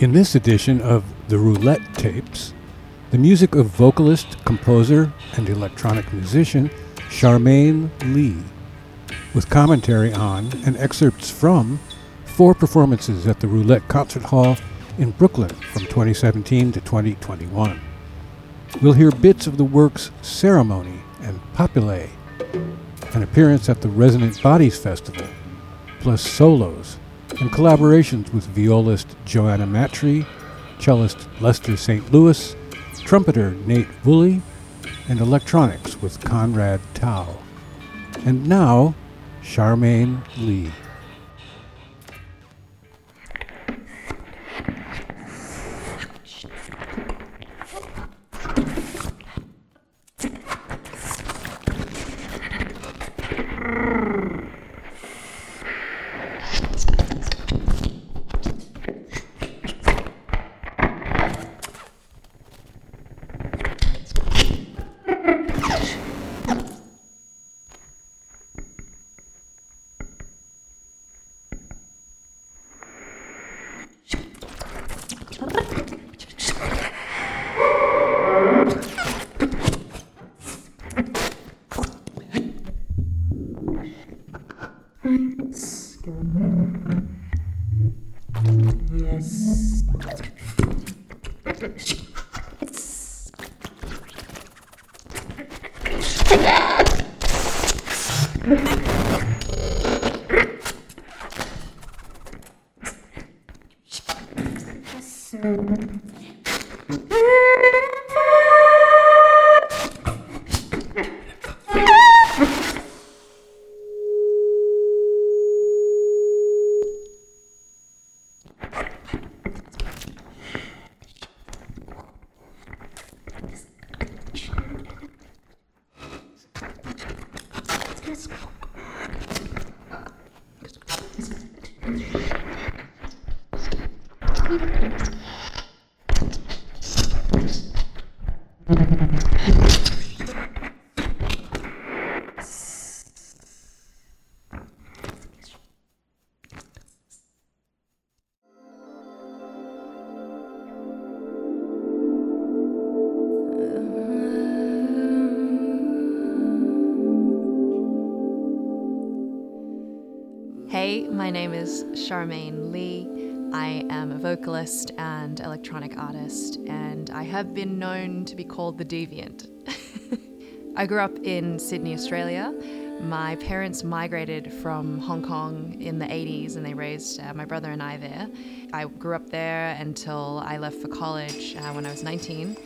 In this edition of the Roulette Tapes, the music of vocalist, composer, and electronic musician Charmaine Lee, with commentary on and excerpts from four performances at the Roulette Concert Hall in Brooklyn from 2017 to 2021. We'll hear bits of the works Ceremony and Papillae, an appearance at the Resonant Bodies Festival, plus solos and collaborations with violist Joanna Mattrey, cellist Lester St. Louis, trumpeter Nate Wooley, and electronics with Conrad Tao. And now, Charmaine Lee. Hey, my name is Charmaine Lee. I am a vocalist and electronic artist, and I have been known to be called the Deviant. I grew up in Sydney, Australia. My parents migrated from Hong Kong in the 80s and they raised uh, my brother and I there. I grew up there until I left for college uh, when I was 19.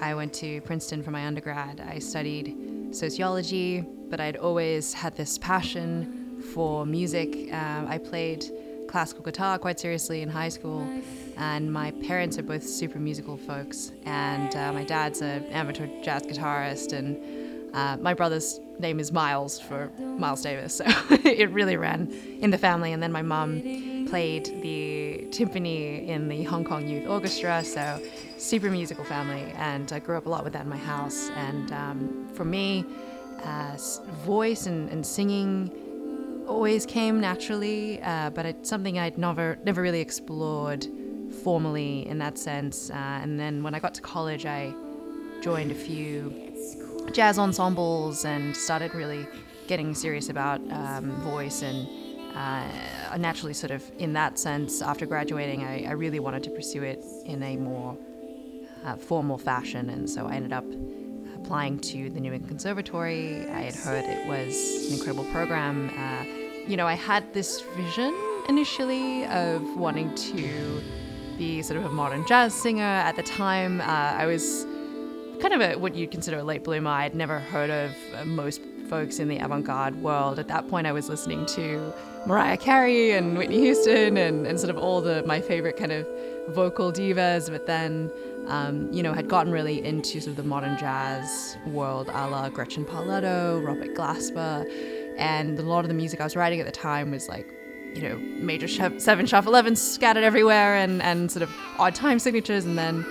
I went to Princeton for my undergrad. I studied sociology, but I'd always had this passion for music. Um, I played classical guitar quite seriously in high school, and my parents are both super musical folks. And uh, my dad's an amateur jazz guitarist, and uh, my brother's name is Miles for Miles Davis, so it really ran in the family. And then my mum played the timpani in the Hong Kong Youth Orchestra, so super musical family. And I grew up a lot with that in my house. And um, for me, uh, voice and, and singing always came naturally, uh, but it's something I'd never never really explored formally in that sense. Uh, and then when I got to college, I joined a few jazz ensembles and started really getting serious about um, voice and. Uh, naturally, sort of in that sense, after graduating, I, I really wanted to pursue it in a more uh, formal fashion, and so I ended up applying to the New England Conservatory. I had heard it was an incredible program. Uh, you know, I had this vision initially of wanting to be sort of a modern jazz singer. At the time, uh, I was kind of a, what you'd consider a late bloomer. I had never heard of uh, most folks in the avant garde world. At that point, I was listening to Mariah Carey and Whitney Houston and, and sort of all the my favorite kind of vocal divas, but then, um, you know, had gotten really into sort of the modern jazz world, a la Gretchen Parlato, Robert Glasper, and a lot of the music I was writing at the time was like you know, major seven sharp 11 scattered everywhere and, and sort of odd time signatures. And then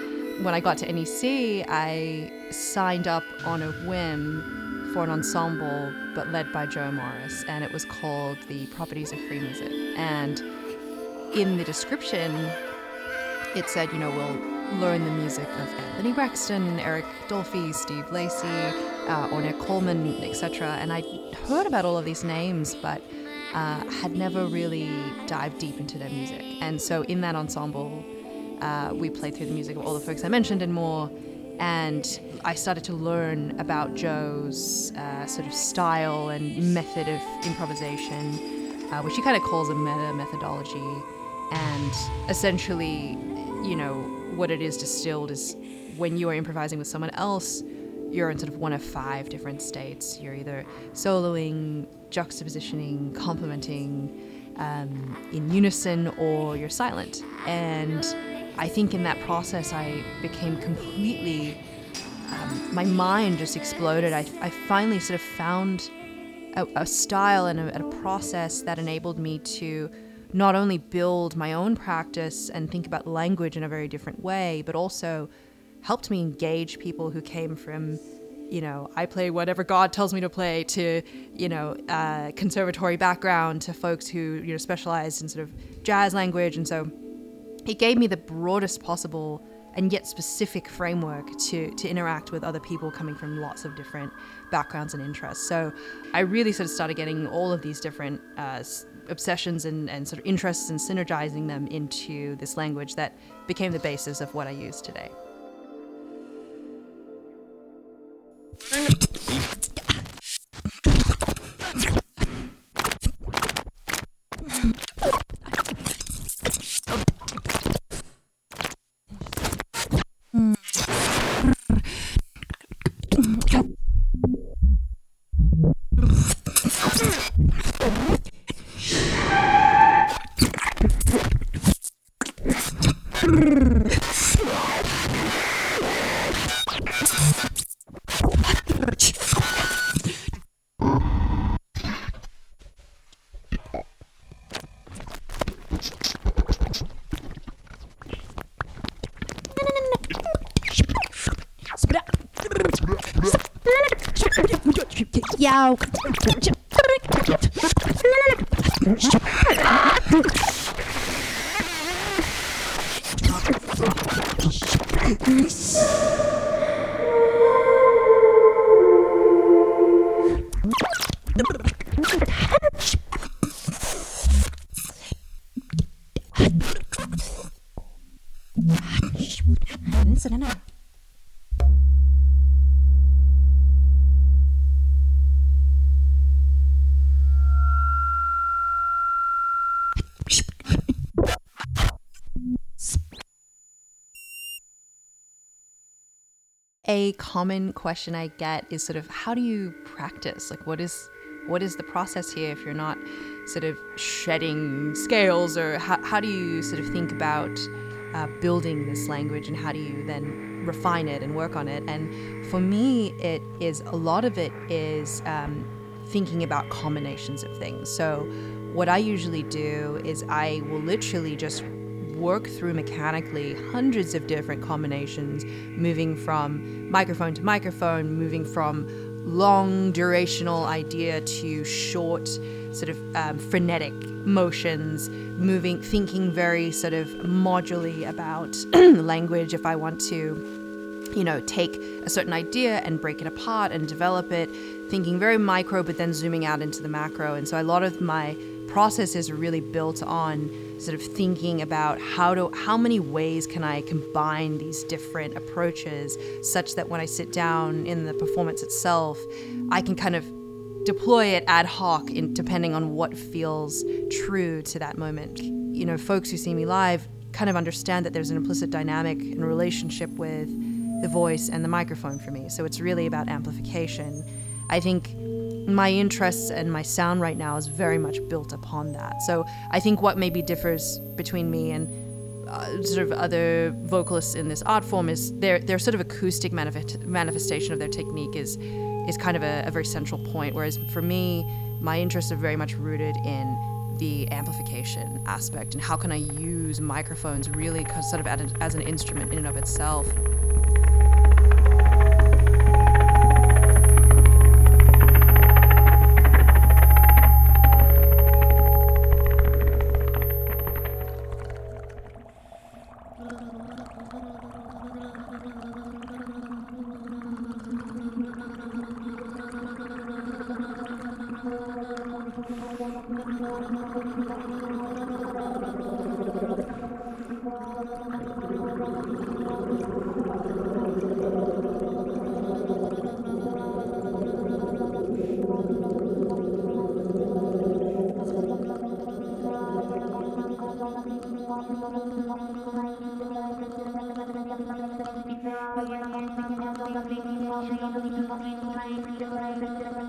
when I got to NEC, I signed up on a whim for an ensemble, but led by Joe Morris, and it was called the Properties of Free Music. And in the description, it said, you know, we'll learn the music of Anthony Braxton, Eric Dolphy, Steve Lacy, uh, Ornette Coleman, etc. And I heard about all of these names, but uh, had never really dived deep into their music. And so in that ensemble, uh, we played through the music of all the folks I mentioned and more. And I started to learn about Joe's uh, sort of style and method of improvisation, uh, which he kind of calls a meta methodology. And essentially, you know, what it is distilled is when you are improvising with someone else, you're in sort of one of five different states. You're either soloing, juxtapositioning, complementing um, in unison, or you're silent. And I think in that process, I became completely, um, my mind just exploded. I, I finally sort of found a, a style and a, a process that enabled me to not only build my own practice and think about language in a very different way, but also helped me engage people who came from you know, I play whatever God tells me to play to, you know, uh, conservatory background to folks who, you know, specialized in sort of jazz language. And so it gave me the broadest possible and yet specific framework to, to interact with other people coming from lots of different backgrounds and interests. So I really sort of started getting all of these different uh, obsessions and, and sort of interests and synergizing them into this language that became the basis of what I use today. you Yow. A common question I get is sort of how do you practice? Like what is what is the process here if you're not sort of shedding scales or how, how do you sort of think about uh, building this language and how do you then refine it and work on it and for me it is a lot of it is um, thinking about combinations of things so what i usually do is i will literally just work through mechanically hundreds of different combinations, moving from microphone to microphone, moving from long durational idea to short, sort of um, frenetic motions, moving, thinking very sort of modularly about language if I want to you know, take a certain idea and break it apart and develop it, thinking very micro, but then zooming out into the macro. And so a lot of my processes are really built on sort of thinking about how to how many ways can I combine these different approaches such that when I sit down in the performance itself, I can kind of deploy it ad hoc in, depending on what feels true to that moment. You know, folks who see me live kind of understand that there's an implicit dynamic and relationship with the voice and the microphone for me. So it's really about amplification. I think my interests and my sound right now is very much built upon that. So I think what maybe differs between me and uh, sort of other vocalists in this art form is their their sort of acoustic manifest- manifestation of their technique is is kind of a, a very central point. Whereas for me, my interests are very much rooted in the amplification aspect and how can I use microphones really sort of as an instrument in and of itself. Thank you.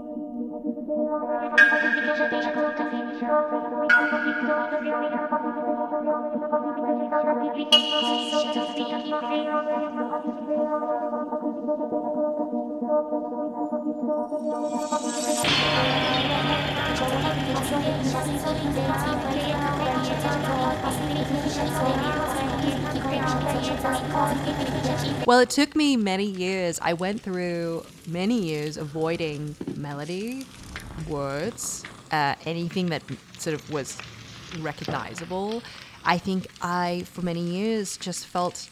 Well, it took me many years. I went through many years avoiding melody, words, uh, anything that sort of was recognizable. I think I, for many years, just felt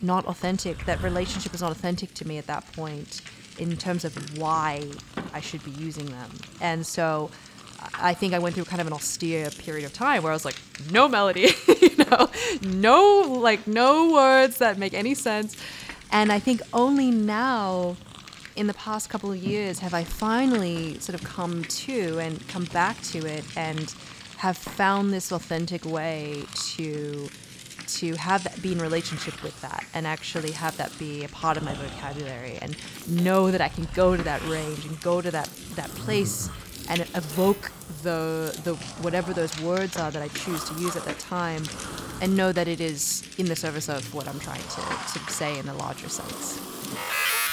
not authentic. That relationship was not authentic to me at that point in terms of why I should be using them. And so I think I went through kind of an austere period of time where I was like, no melody, you know, no like no words that make any sense. And I think only now in the past couple of years have I finally sort of come to and come back to it and have found this authentic way to to have that be in relationship with that and actually have that be a part of my vocabulary and know that I can go to that range and go to that that place and evoke the the whatever those words are that I choose to use at that time and know that it is in the service of what I'm trying to, to say in a larger sense.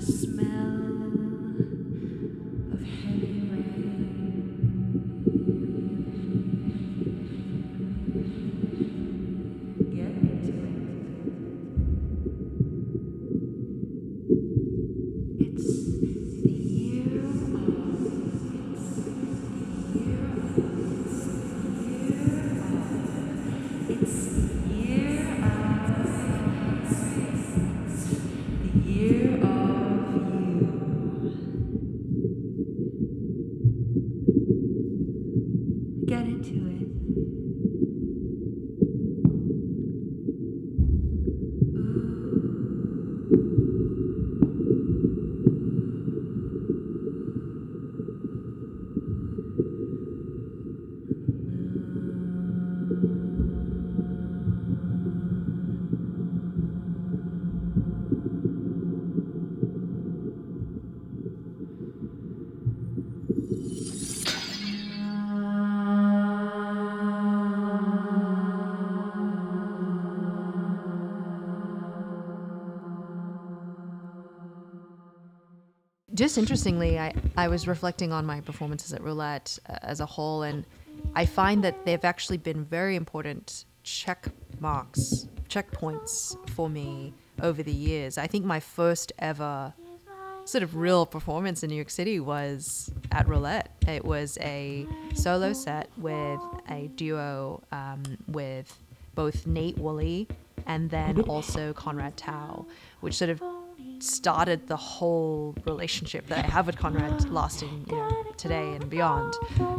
smell. Just interestingly, I, I was reflecting on my performances at Roulette uh, as a whole, and I find that they've actually been very important check marks, checkpoints for me over the years. I think my first ever sort of real performance in New York City was at Roulette. It was a solo set with a duo um, with both Nate Wooley and then also Conrad Tao, which sort of started the whole relationship that I have with Conrad lasting you know, today and beyond.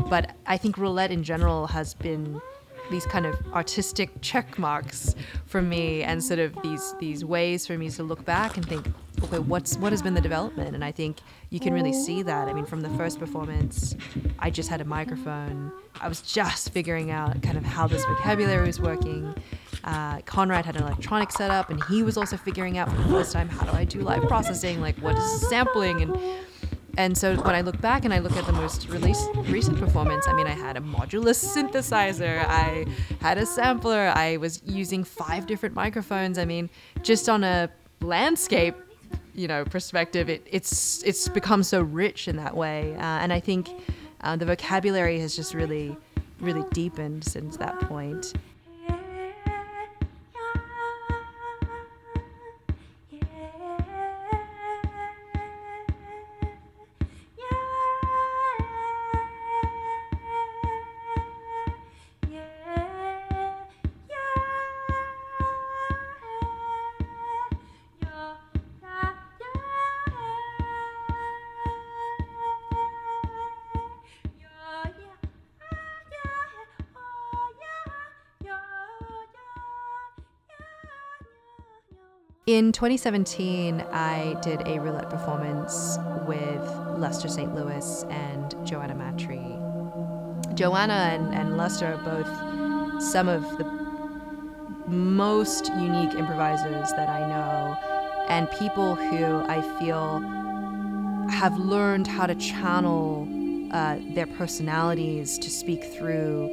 But I think roulette in general has been these kind of artistic check marks for me and sort of these these ways for me to look back and think okay what's what has been the development? And i think you can really see that. I mean from the first performance i just had a microphone. I was just figuring out kind of how this vocabulary was working uh, Conrad had an electronic setup, and he was also figuring out for the first time how do I do live processing, like what is sampling, and and so when I look back and I look at the most release, recent performance, I mean, I had a modular synthesizer, I had a sampler, I was using five different microphones. I mean, just on a landscape, you know, perspective, it, it's it's become so rich in that way, uh, and I think uh, the vocabulary has just really, really deepened since that point. In 2017, I did a roulette performance with Lester St. Louis and Joanna Mattrey. Joanna and, and Lester are both some of the most unique improvisers that I know, and people who I feel have learned how to channel uh, their personalities to speak through.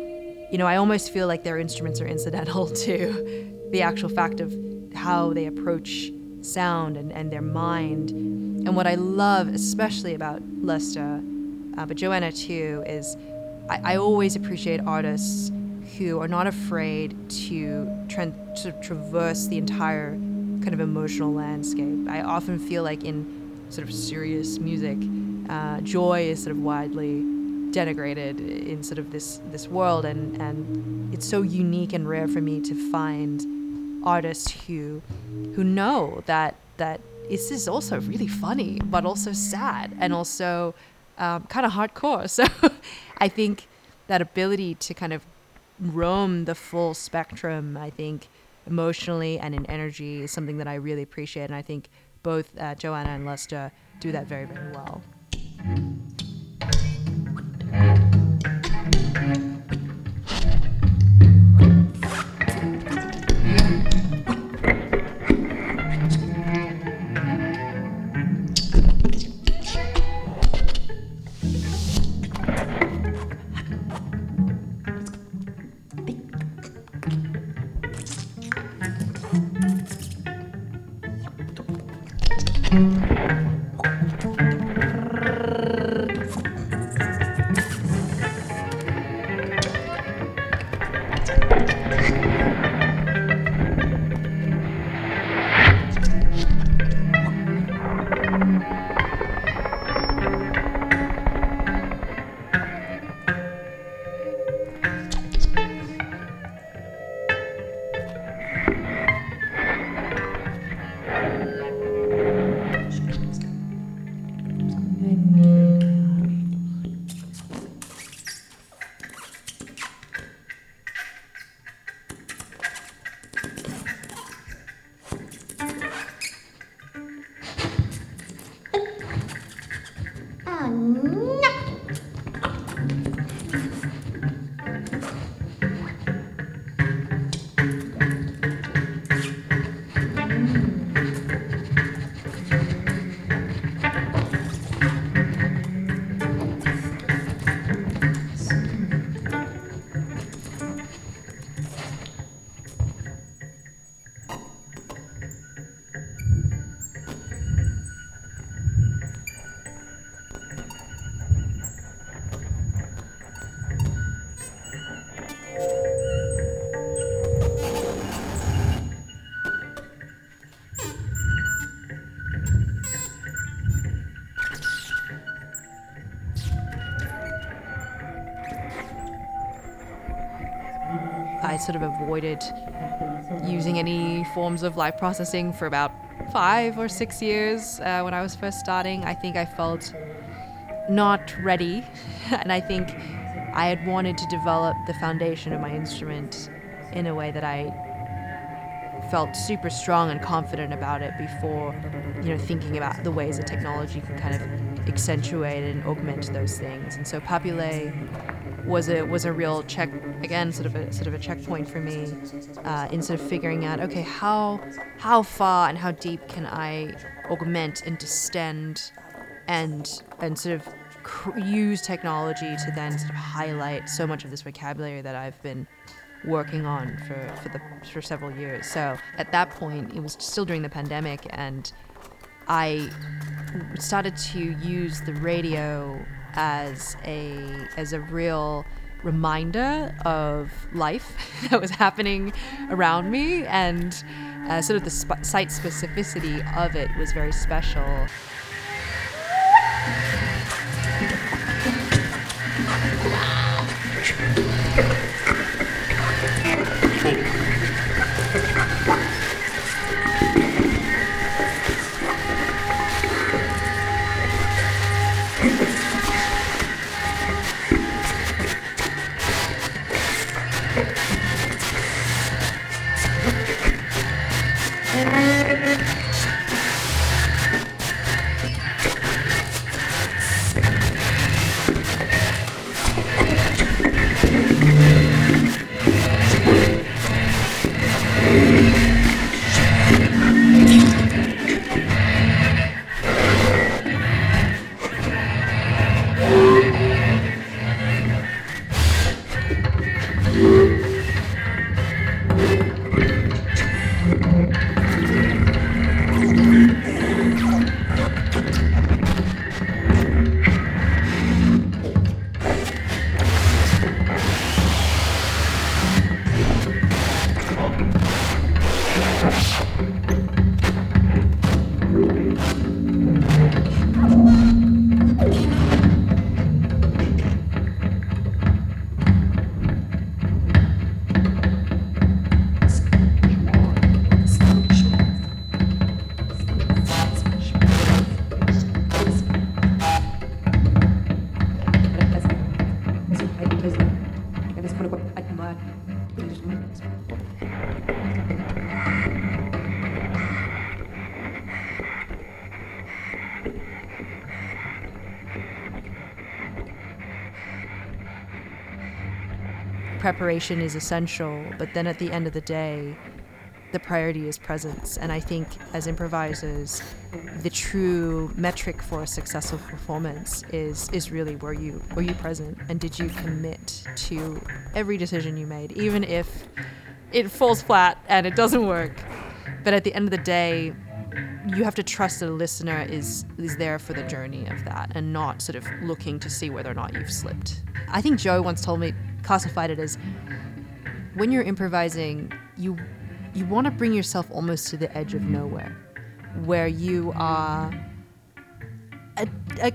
You know, I almost feel like their instruments are incidental to the actual fact of how they approach sound and, and their mind. And what I love, especially about Lester, uh, but Joanna too, is I, I, always appreciate artists who are not afraid to, tra- to traverse the entire kind of emotional landscape. I often feel like in sort of serious music, uh, joy is sort of widely denigrated in sort of this this world, and and it's so unique and rare for me to find artists who who know that that this is also really funny, but also sad and also um, kind of hardcore. So I think that ability to kind of roam the full spectrum, I think emotionally and in energy is something that I really appreciate. And I think both uh, Joanna and Lester do that very, very well. Sort of avoided using any forms of live processing for about five or six years uh, when I was first starting. I think I felt not ready, and I think I had wanted to develop the foundation of my instrument in a way that I felt super strong and confident about it before, you know, thinking about the ways that technology can kind of accentuate and augment those things. And so Papillae was a was a real check again, sort of a sort of a checkpoint for me uh, in sort of figuring out, okay, how how far and how deep can I augment and distend and and sort of cr- use technology to then sort of highlight so much of this vocabulary that I've been working on for, for the for several years. So at that point, it was still during the pandemic, and I started to use the radio as a as a real reminder of life that was happening around me, and uh, sort of the sp- site specificity of it was very special. Preparation is essential, but then at the end of the day, the priority is presence. And I think as improvisers, the true metric for a successful performance is is really were you were you present and did you commit to every decision you made, even if it falls flat and it doesn't work. But at the end of the day, you have to trust that the listener is is there for the journey of that and not sort of looking to see whether or not you've slipped. I think Joe once told me classified it as when you're improvising, you you want to bring yourself almost to the edge of nowhere, where you are a, a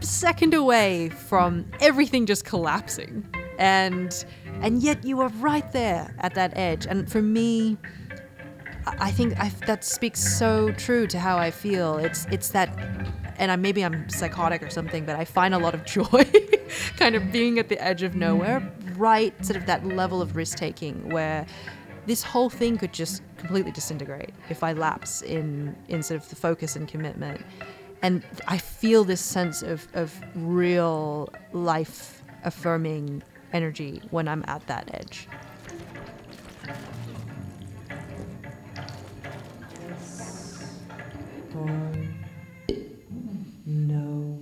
second away from everything just collapsing, and and yet you are right there at that edge. And for me, I think I, that speaks so true to how I feel. It's it's that, and I, maybe I'm psychotic or something, but I find a lot of joy, kind of being at the edge of nowhere, right, sort of that level of risk taking where this whole thing could just completely disintegrate if I lapse in in sort of the focus and commitment. And I feel this sense of, of real life affirming energy when I'm at that edge. no.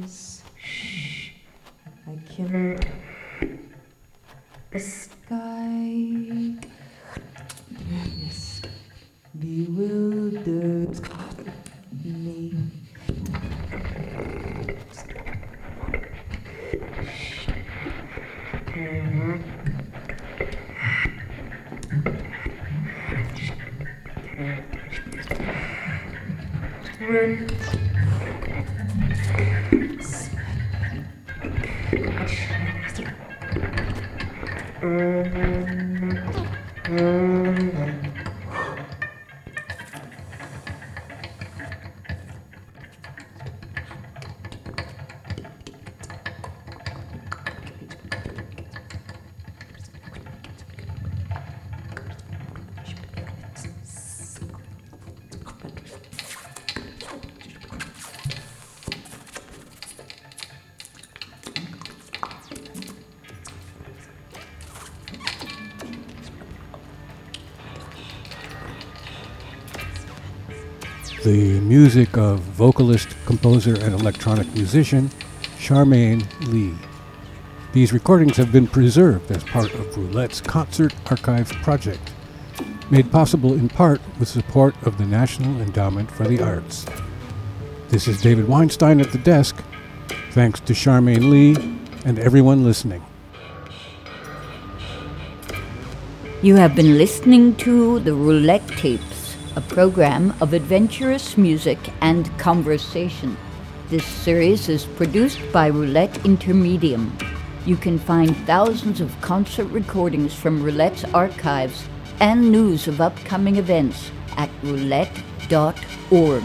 This. Shh. I cannot. The sky. Bewilders me. Run. The music of vocalist, composer, and electronic musician Charmaine Lee. These recordings have been preserved as part of Roulette's Concert Archive project, made possible in part with support of the National Endowment for the Arts. This is David Weinstein at the desk. Thanks to Charmaine Lee and everyone listening. You have been listening to the Roulette Tapes, a program of adventurous music and conversation. This series is produced by Roulette Intermedium. You can find thousands of concert recordings from Roulette's archives and news of upcoming events at roulette.org.